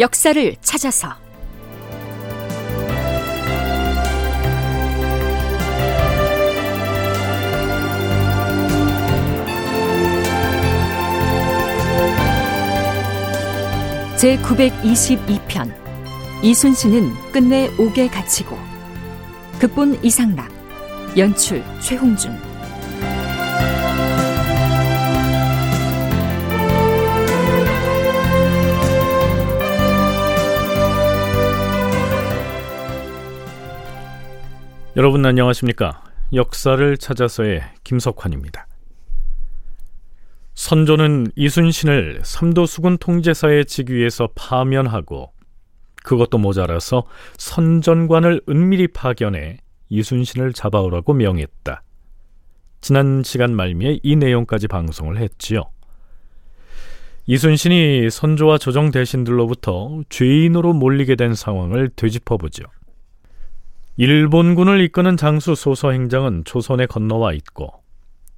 역사를 찾아서. 제 922편 이순신은 끝내 옥에 갇히고 극본 이상락 연출 최홍준 여러분 안녕하십니까? 역사를 찾아서의 김석환입니다. 선조는 이순신을 삼도수군 통제사의 직위에서 파면하고 그것도 모자라서 선전관을 은밀히 파견해 이순신을 잡아오라고 명했다. 지난 시간 말미에 이 내용까지 방송을 했지요. 이순신이 선조와 조정 대신들로부터 죄인으로 몰리게 된 상황을 되짚어보죠. 일본군을 이끄는 장수 소서행장은 조선에 건너와 있고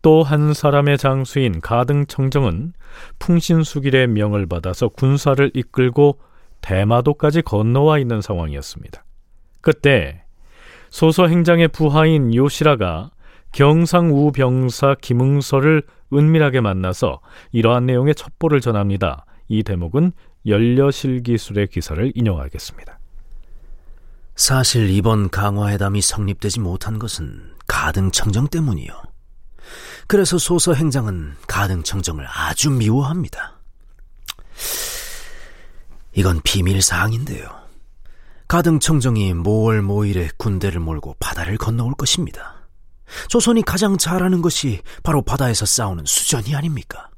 또 한 사람의 장수인 가등청정은 풍신수길의 명을 받아서 군사를 이끌고 대마도까지 건너와 있는 상황이었습니다. 그때 소서행장의 부하인 요시라가 경상우 병사 김응서를 은밀하게 만나서 이러한 내용의 첩보를 전합니다. 이 대목은 연려실기술의 기사를 인용하겠습니다. 사실 이번 강화회담이 성립되지 못한 것은 가등청정 때문이요. 그래서 소서 행장은 가등청정을 아주 미워합니다. 이건 비밀 사항인데요. 가등청정이 모월 모일에 군대를 몰고 바다를 건너올 것입니다. 조선이 가장 잘하는 것이 바로 바다에서 싸우는 수전이 아닙니까?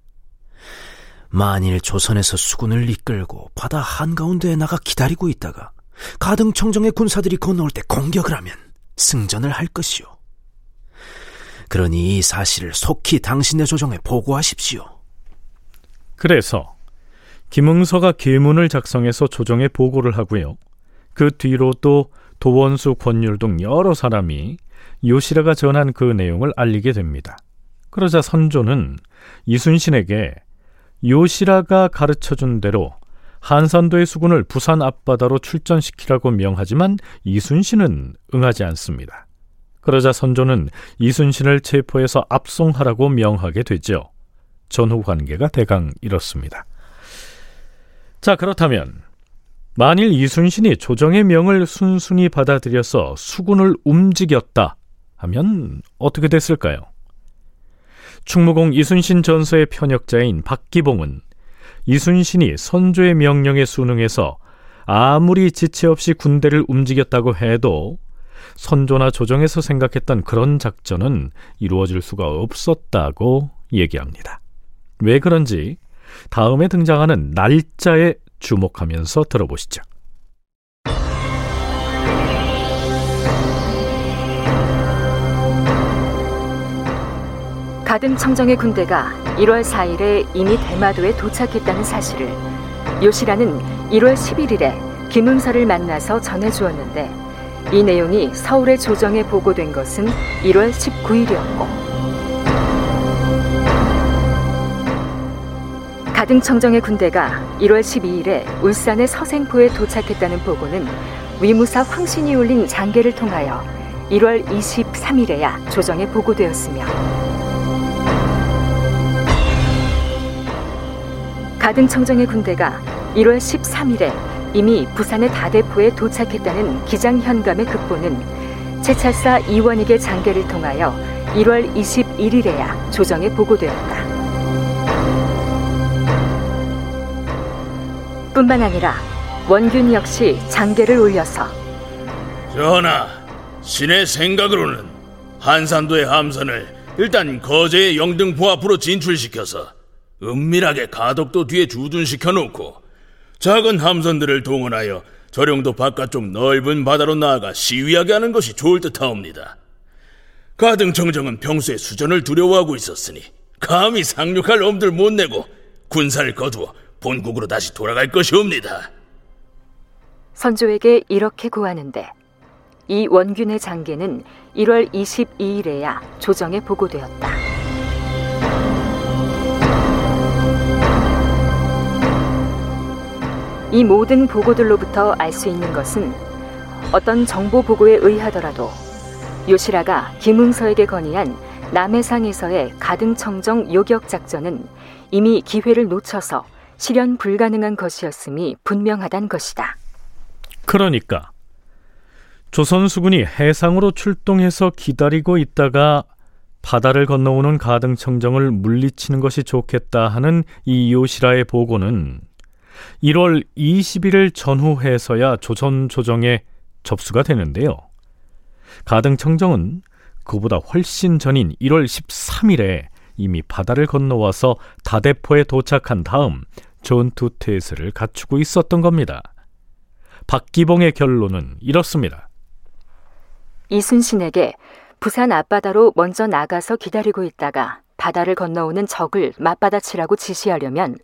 만일 조선에서 수군을 이끌고 바다 한가운데에 나가 기다리고 있다가 가등청정의 군사들이 건너올 때 공격을 하면 승전을 할 것이요. 그러니 이 사실을 속히 당신의 조정에 보고하십시오. 그래서 김응서가 계문을 작성해서 조정에 보고를 하고요. 그 뒤로 또 도원수, 권율 등 여러 사람이 요시라가 전한 그 내용을 알리게 됩니다. 그러자 선조는 이순신에게 요시라가 가르쳐준 대로 한산도의 수군을 부산 앞바다로 출전시키라고 명하지만 이순신은 응하지 않습니다. 그러자 선조는 이순신을 체포해서 압송하라고 명하게 되죠. 전후 관계가 대강 이렇습니다. 자, 그렇다면 만일 이순신이 조정의 명을 순순히 받아들여서 수군을 움직였다 하면 어떻게 됐을까요? 충무공 이순신 전서의 편역자인 박기봉은 이순신이 선조의 명령에 순응해서 아무리 지체 없이 군대를 움직였다고 해도 선조나 조정에서 생각했던 그런 작전은 이루어질 수가 없었다고 얘기합니다. 왜 그런지 다음에 등장하는 날짜에 주목하면서 들어보시죠. 가등 청정의 군대가 1월 4일에 이미 대마도에 도착했다는 사실을 요시라는 1월 11일에 김응서를 만나서 전해주었는데 이 내용이 서울의 조정에 보고된 것은 1월 19일이었고 가등청정의 군대가 1월 12일에 울산의 서생포에 도착했다는 보고는 위무사 황신이 올린 장계를 통하여 1월 23일에야 조정에 보고되었으며 가등청정의 군대가 1월 13일에 이미 부산의 다대포에 도착했다는 기장 현감의 급보는 채찰사 이원익의 장계를 통하여 1월 21일에야 조정에 보고되었다. 뿐만 아니라 원균 역시 장계를 올려서 전하, 신의 생각으로는 한산도의 함선을 일단 거제의 영등포 앞으로 진출시켜서 은밀하게 가덕도 뒤에 주둔시켜 놓고 작은 함선들을 동원하여 저령도 바깥쪽 넓은 바다로 나아가 시위하게 하는 것이 좋을 듯하옵니다. 가등청정은 평소에 수전을 두려워하고 있었으니 감히 상륙할 엄들 못 내고 군사를 거두어 본국으로 다시 돌아갈 것이옵니다. 선조에게 이렇게 고하는데 이 원균의 장계는 1월 22일에야 조정에 보고되었다. 이 모든 보고들로부터 알 수 있는 것은 어떤 정보 보고에 의하더라도 요시라가 김응서에게 건의한 남해상에서의 가등청정 요격 작전은 이미 기회를 놓쳐서 실현 불가능한 것이었음이 분명하단 것이다. 그러니까 조선 수군이 해상으로 출동해서 기다리고 있다가 바다를 건너오는 가등청정을 물리치는 것이 좋겠다 하는 이 요시라의 보고는 1월 20일 전후해서야 조선 조정에 접수가 되는데요. 가등 청정은 그보다 훨씬 전인 1월 13일에 이미 바다를 건너와서 다대포에 도착한 다음 전투 태세를 갖추고 있었던 겁니다. 박기봉의 결론은 이렇습니다. 이순신에게 부산 앞바다로 먼저 나가서 기다리고 있다가 바다를 건너오는 적을 맞받아치라고 지시하려면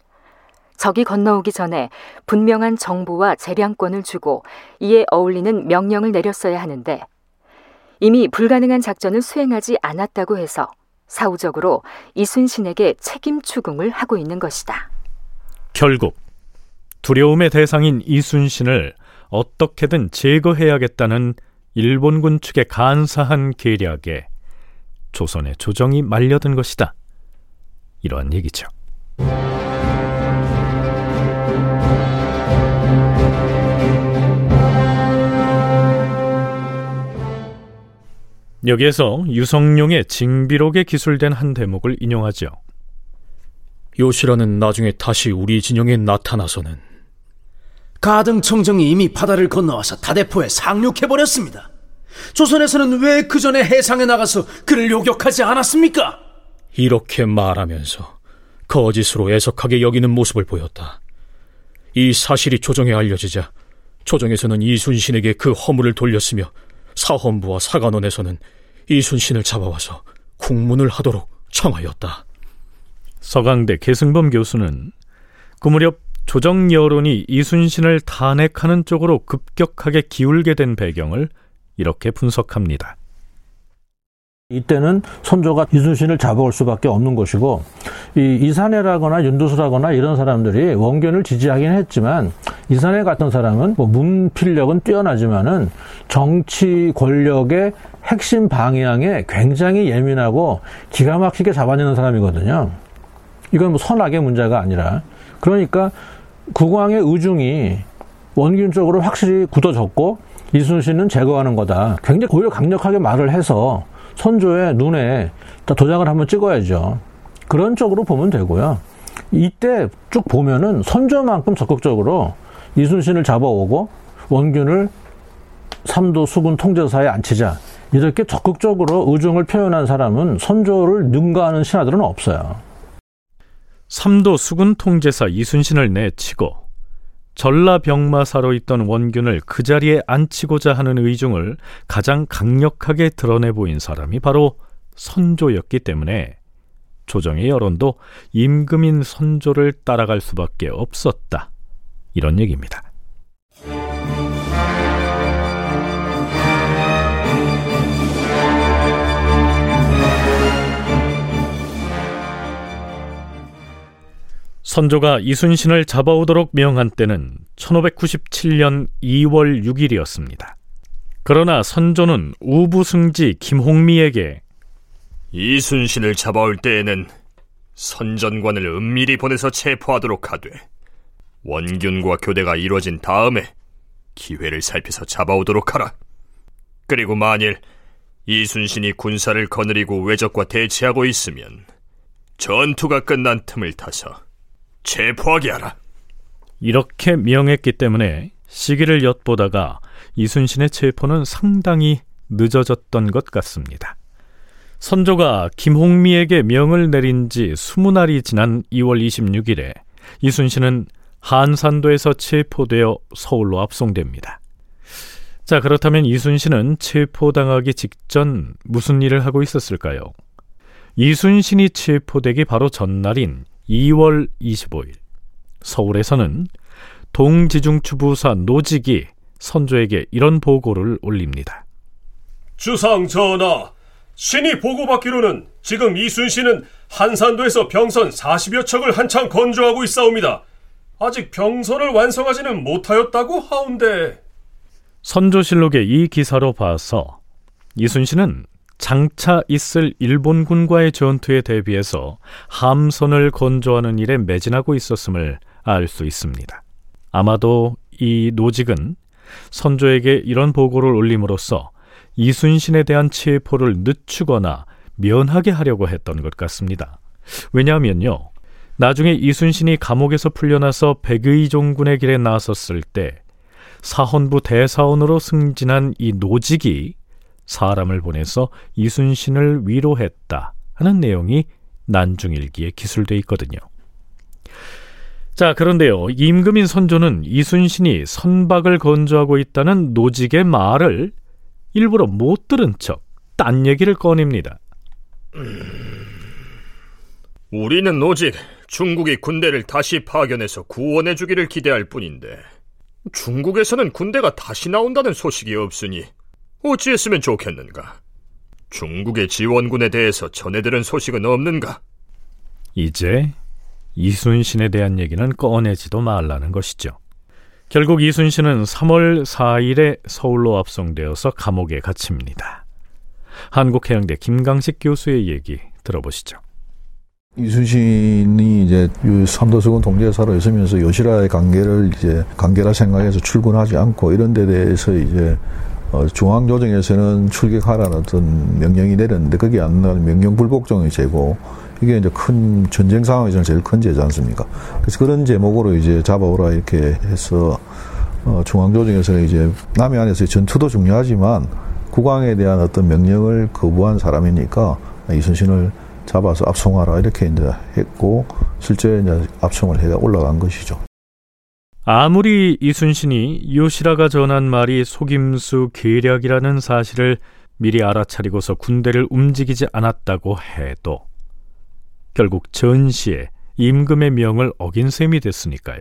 적이 건너오기 전에 분명한 정보와 재량권을 주고 이에 어울리는 명령을 내렸어야 하는데 이미 불가능한 작전을 수행하지 않았다고 해서 사후적으로 이순신에게 책임 추궁을 하고 있는 것이다. 결국 두려움의 대상인 이순신을 어떻게든 제거해야겠다는 일본군 측의 간사한 계략에 조선의 조정이 말려든 것이다. 이러한 얘기죠. 여기에서 유성룡의 징비록에 기술된 한 대목을 인용하죠. 요시라는 나중에 다시 우리 진영에 나타나서는 가등 청정이 이미 바다를 건너와서 다대포에 상륙해버렸습니다. 조선에서는 왜 그 전에 해상에 나가서 그를 요격하지 않았습니까? 이렇게 말하면서 거짓으로 애석하게 여기는 모습을 보였다. 이 사실이 조정에 알려지자 조정에서는 이순신에게 그 허물을 돌렸으며 사헌부와 사관원에서는 이순신을 잡아와서 국문을 하도록 청하였다. 서강대 계승범 교수는 그 무렵 조정 여론이 이순신을 탄핵하는 쪽으로 급격하게 기울게 된 배경을 이렇게 분석합니다. 이때는 선조가 이순신을 잡아올 수밖에 없는 것이고 이 이산해라거나 윤두수라거나 이런 사람들이 원견을 지지하긴 했지만 이산해 같은 사람은 뭐 문필력은 뛰어나지만은 정치 권력의 핵심 방향에 굉장히 예민하고 기가 막히게 잡아내는 사람이거든요. 이건 뭐 선악의 문제가 아니라 그러니까 국왕의 의중이 원균 쪽으로 확실히 굳어졌고 이순신은 제거하는 거다. 굉장히 고려 강력하게 말을 해서 선조의 눈에 도장을 한번 찍어야죠. 그런 쪽으로 보면 되고요. 이때 쭉 보면은 선조만큼 적극적으로 이순신을 잡아오고 원균을 삼도 수군 통제사에 앉히자 이렇게 적극적으로 의중을 표현한 사람은 선조를 능가하는 신하들은 없어요. 삼도 수군 통제사 이순신을 내치고 전라병마사로 있던 원균을 그 자리에 앉히고자 하는 의중을 가장 강력하게 드러내 보인 사람이 바로 선조였기 때문에 조정의 여론도 임금인 선조를 따라갈 수밖에 없었다. 이런 얘기입니다. 선조가 이순신을 잡아오도록 명한 때는 1597년 2월 6일이었습니다. 그러나 선조는 우부승지 김홍미에게 이순신을 잡아올 때에는 선전관을 은밀히 보내서 체포하도록 하되 원균과 교대가 이루어진 다음에 기회를 살펴서 잡아오도록 하라. 그리고 만일 이순신이 군사를 거느리고 외적과 대치하고 있으면 전투가 끝난 틈을 타서 체포하게 하라. 이렇게 명했기 때문에 시기를 엿보다가 이순신의 체포는 상당히 늦어졌던 것 같습니다. 선조가 김홍미에게 명을 내린 지 20날이 지난 2월 26일에 이순신은 한산도에서 체포되어 서울로 압송됩니다. 자, 그렇다면 이순신은 체포당하기 직전 무슨 일을 하고 있었을까요? 이순신이 체포되기 바로 전날인 2월 25일 서울에서는 동지중추부사 노직이 선조에게 이런 보고를 올립니다. 주상 전하, 신이 보고받기로는 지금 이순신은 한산도에서 병선 40여 척을 한창 건조하고 있사옵니다. 아직 병선을 완성하지는 못하였다고 하운데 선조실록의 이 기사로 봐서 이순신은 장차 있을 일본군과의 전투에 대비해서 함선을 건조하는 일에 매진하고 있었음을 알 수 있습니다. 아마도 이 노직은 선조에게 이런 보고를 올림으로써 이순신에 대한 체포를 늦추거나 면하게 하려고 했던 것 같습니다. 왜냐하면요. 나중에 이순신이 감옥에서 풀려나서 백의종군의 길에 나섰을 때 사헌부 대사원으로 승진한 이 노직이 사람을 보내서 이순신을 위로했다 하는 내용이 난중일기에 기술돼 있거든요. 자, 그런데요. 임금인 선조는 이순신이 선박을 건조하고 있다는 노직의 말을 일부러 못 들은 척 딴 얘기를 꺼냅니다. 우리는 오직 중국이 군대를 다시 파견해서 구원해 주기를 기대할 뿐인데 중국에서는 군대가 다시 나온다는 소식이 없으니 어찌했으면 좋겠는가? 중국의 지원군에 대해서 전해들은 소식은 없는가? 이제 이순신에 대한 얘기는 꺼내지도 말라는 것이죠. 결국 이순신은 3월 4일에 서울로 압송되어서 감옥에 갇힙니다. 한국해양대 김강식 교수의 얘기 들어보시죠. 이순신이 이제 삼도수군 동제사로 있으면서 요시라의 관계를 이제 관계라 생각해서 출근하지 않고 이런 데 대해서 이제 어, 중앙조정에서는 출격하라는 어떤 명령이 내렸는데 그게 안 나면 명령 불복종의 죄고 이게 이제 큰 전쟁 상황에서는 제일 큰 죄지 않습니까? 그래서 그런 제목으로 이제 잡아오라 이렇게 해서 어, 중앙조정에서는 이제 남해안에서의 전투도 중요하지만 국왕에 대한 어떤 명령을 거부한 사람이니까 이순신을 잡아서 압송하라 이렇게 이제 했고 실제 이제 압송을 해 올라간 것이죠. 아무리 이순신이 요시라가 전한 말이 속임수 계략이라는 사실을 미리 알아차리고서 군대를 움직이지 않았다고 해도 결국 전시에 임금의 명을 어긴 셈이 됐으니까요.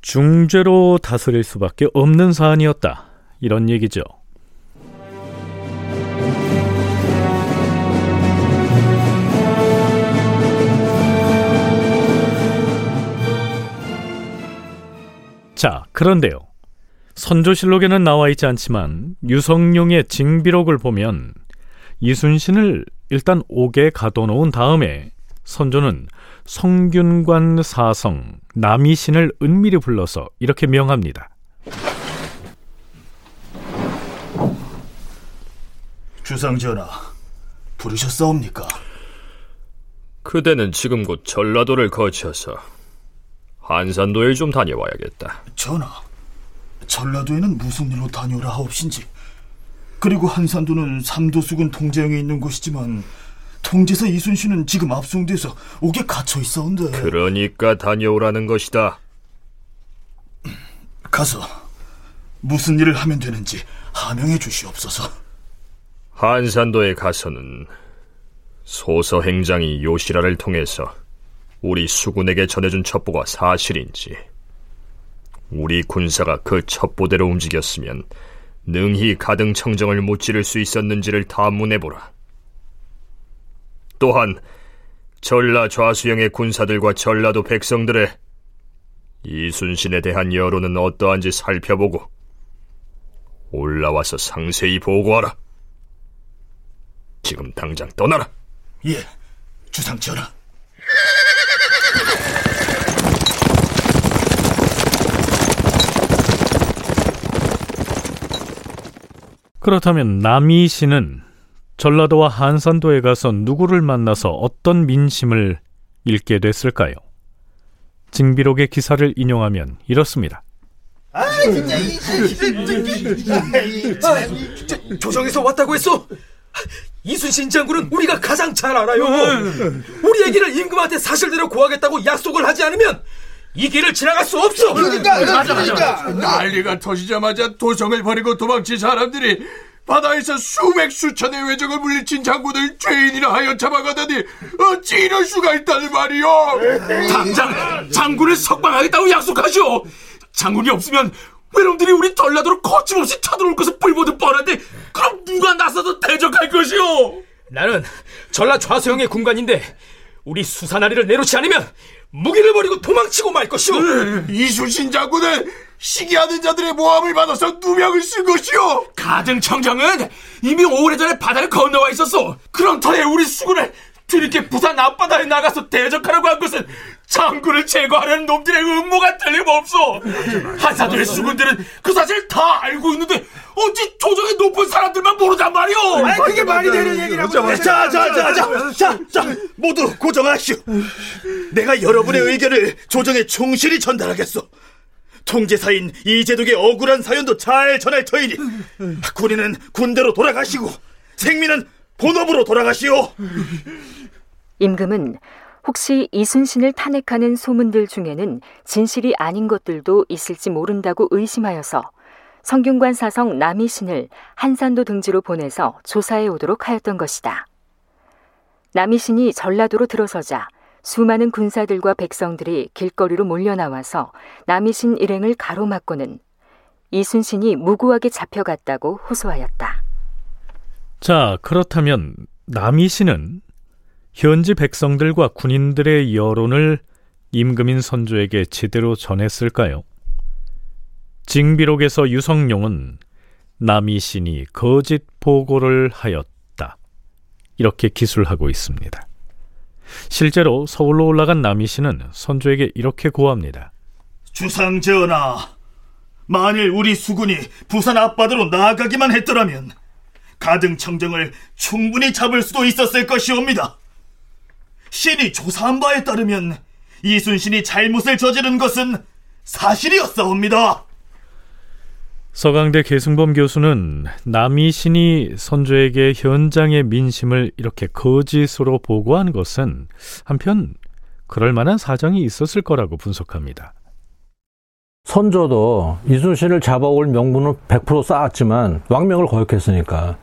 중죄로 다스릴 수밖에 없는 사안이었다. 이런 얘기죠. 자, 그런데요. 선조실록에는 나와 있지 않지만 유성룡의 징비록을 보면 이순신을 일단 옥에 가둬놓은 다음에 선조는 성균관 사성 남이신을 은밀히 불러서 이렇게 명합니다. 주상전하, 부르셨사옵니까? 그대는 지금 곧 전라도를 거쳐서 한산도에 좀 다녀와야겠다. 전하, 전라도에는 무슨 일로 다녀오라 하옵신지. 그리고 한산도는 삼도수군 통제영에 있는 곳이지만 통제사 이순신은 지금 압송돼서 옥에 갇혀 있어온데. 그러니까 다녀오라는 것이다. 가서 무슨 일을 하면 되는지 하명해 주시옵소서. 한산도에 가서는 소서 행장이 요시라를 통해서 우리 수군에게 전해준 첩보가 사실인지, 우리 군사가 그 첩보대로 움직였으면 능히 가등 청정을 무찌를 수 있었는지를 탐문해보라. 또한 전라 좌수영의 군사들과 전라도 백성들의 이순신에 대한 여론은 어떠한지 살펴보고 올라와서 상세히 보고하라. 지금 당장 떠나라. 예, 주상 전하. 그렇다면 남이 씨는 전라도와 한산도에 가서 누구를 만나서 어떤 민심을 읽게 됐을까요? 징비록의 기사를 인용하면 이렇습니다. 아, 진짜, 조정에서 왔다고 했어. 이 순신 장군은 우리가 가장 잘 알아요. 우리 얘기를 임금한테 사실대로 고하겠다고 약속을 하지 않으면 이 길을 지나갈 수 없어. 그러니까, 맞아, 그러니까. 난리가 터지자마자 도성을 버리고 도망친 사람들이 바다에서 수백 수천의 외적을 물리친 장군을 죄인이라 하여 잡아가다니 어찌 이럴 수가 있다는 말이오. 당장 장군을 석방하겠다고 약속하시오. 장군이 없으면 외놈들이 우리 전라도로 거침없이 쳐들어올 것은 불보듯 뻔한데 그럼 누가 나서도 대적할 것이오? 나는 전라 좌수영의 군관인데 우리 수사나리를 내놓지 않으면 무기를 버리고 도망치고 말 것이오. 이순신 장군은 시기하는 자들의 모함을 받아서 누명을 쓴 것이오. 가등청정은 이미 오래전에 바다를 건너와 있었어. 그런 터에 우리 수군을 뒤늦게 부산 앞바다에 나가서 대적하라고 한 것은 장군을 제거하려는 놈들의 음모가 틀림없어. 한사들의 수군들은 그 사실 다 알고 있는데 어찌 조정의 높은 사람들만 모르단 말이오. 아니 그게 말이 되는 얘기라고. 자, 자, 자, 자, 자, 자, 모두 고정하시오. 내가 여러분의 의견을 조정에 충실히 전달하겠소. 통제사인 이재독의 억울한 사연도 잘 전할 터이니 군인은 군대로 돌아가시고 생민은 본업으로 돌아가시오. 임금은 혹시 이순신을 탄핵하는 소문들 중에는 진실이 아닌 것들도 있을지 모른다고 의심하여서 성균관 사성 남이신을 한산도 등지로 보내서 조사해 오도록 하였던 것이다. 남이신이 전라도로 들어서자 수많은 군사들과 백성들이 길거리로 몰려나와서 남이신 일행을 가로막고는 이순신이 무고하게 잡혀갔다고 호소하였다. 자, 그렇다면 남이신은 현지 백성들과 군인들의 여론을 임금인 선조에게 제대로 전했을까요? 징비록에서 유성룡은 남이신이 거짓 보고를 하였다. 이렇게 기술하고 있습니다. 실제로 서울로 올라간 남이신은 선조에게 이렇게 고합니다. 주상 전하, 만일 우리 수군이 부산 앞바다로 나아가기만 했더라면 가등청정을 충분히 잡을 수도 있었을 것이옵니다. 신이 조사한 바에 따르면 이순신이 잘못을 저지른 것은 사실이었사옵니다. 서강대 계승범 교수는 남이 신이 선조에게 현장의 민심을 이렇게 거짓으로 보고한 것은 한편 그럴 만한 사정이 있었을 거라고 분석합니다. 선조도 이순신을 잡아올 명분은 100% 쌓았지만 왕명을 거역했으니까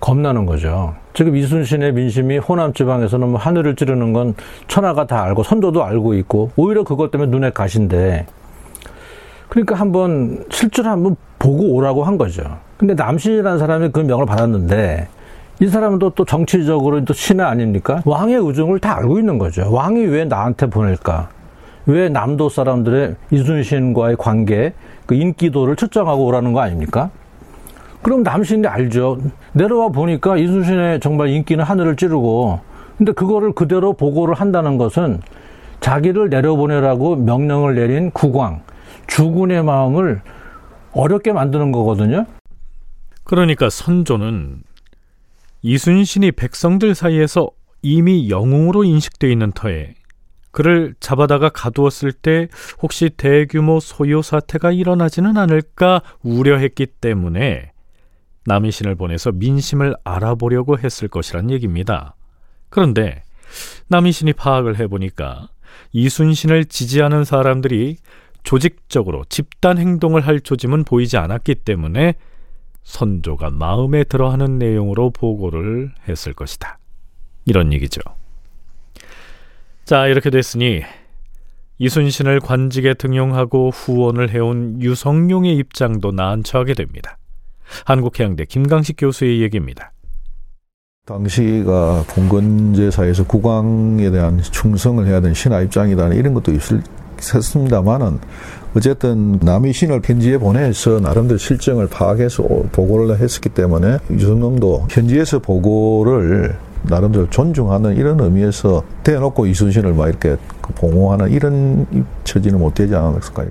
겁나는 거죠. 지금 이순신의 민심이 호남 지방에서는 뭐 하늘을 찌르는 건 천하가 다 알고 선조도 알고 있고 오히려 그것 때문에 눈에 가신데 그러니까 한번 실제로 한번 보고 오라고 한 거죠. 근데 남신이라는 사람이 그 명을 받았는데 이 사람은 또, 또 정치적으로 또 신하 아닙니까? 왕의 의중을 다 알고 있는 거죠. 왕이 왜 나한테 보낼까? 왜 남도 사람들의 이순신과의 관계, 그 인기도를 측정하고 오라는 거 아닙니까? 그럼 남신이 알죠. 내려와 보니까 이순신의 정말 인기는 하늘을 찌르고, 근데 그거를 그대로 보고를 한다는 것은 자기를 내려보내라고 명령을 내린 국왕, 주군의 마음을 어렵게 만드는 거거든요. 그러니까 선조는 이순신이 백성들 사이에서 이미 영웅으로 인식돼 있는 터에 그를 잡아다가 가두었을 때 혹시 대규모 소요 사태가 일어나지는 않을까 우려했기 때문에 남이신을 보내서 민심을 알아보려고 했을 것이란 얘기입니다. 그런데 남이신이 파악을 해보니까 이순신을 지지하는 사람들이 조직적으로 집단 행동을 할 조짐은 보이지 않았기 때문에 선조가 마음에 들어하는 내용으로 보고를 했을 것이다. 이런 얘기죠. 자, 이렇게 됐으니 이순신을 관직에 등용하고 후원을 해온 유성룡의 입장도 난처하게 됩니다. 한국해양대 김강식 교수의 얘기입니다. 당시가 봉건제 사에서 국왕에 대한 충성을 해야 되는 신하 입장이다 이런 것도 있을 했습니다만은 어쨌든 남이 신을 편지에 보내서 나름대로 실정을 파악해서 보고를 했었기 때문에 유승놈도 현지에서 보고를 나름대로 존중하는 이런 의미에서 대놓고 이순신을 막 이렇게 봉호하는 이런 처지는 못 되지 않았을까요?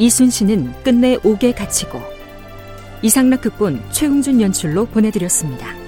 이순신은 끝내 옥에 갇히고 이상락 극본 최웅준 연출로 보내드렸습니다.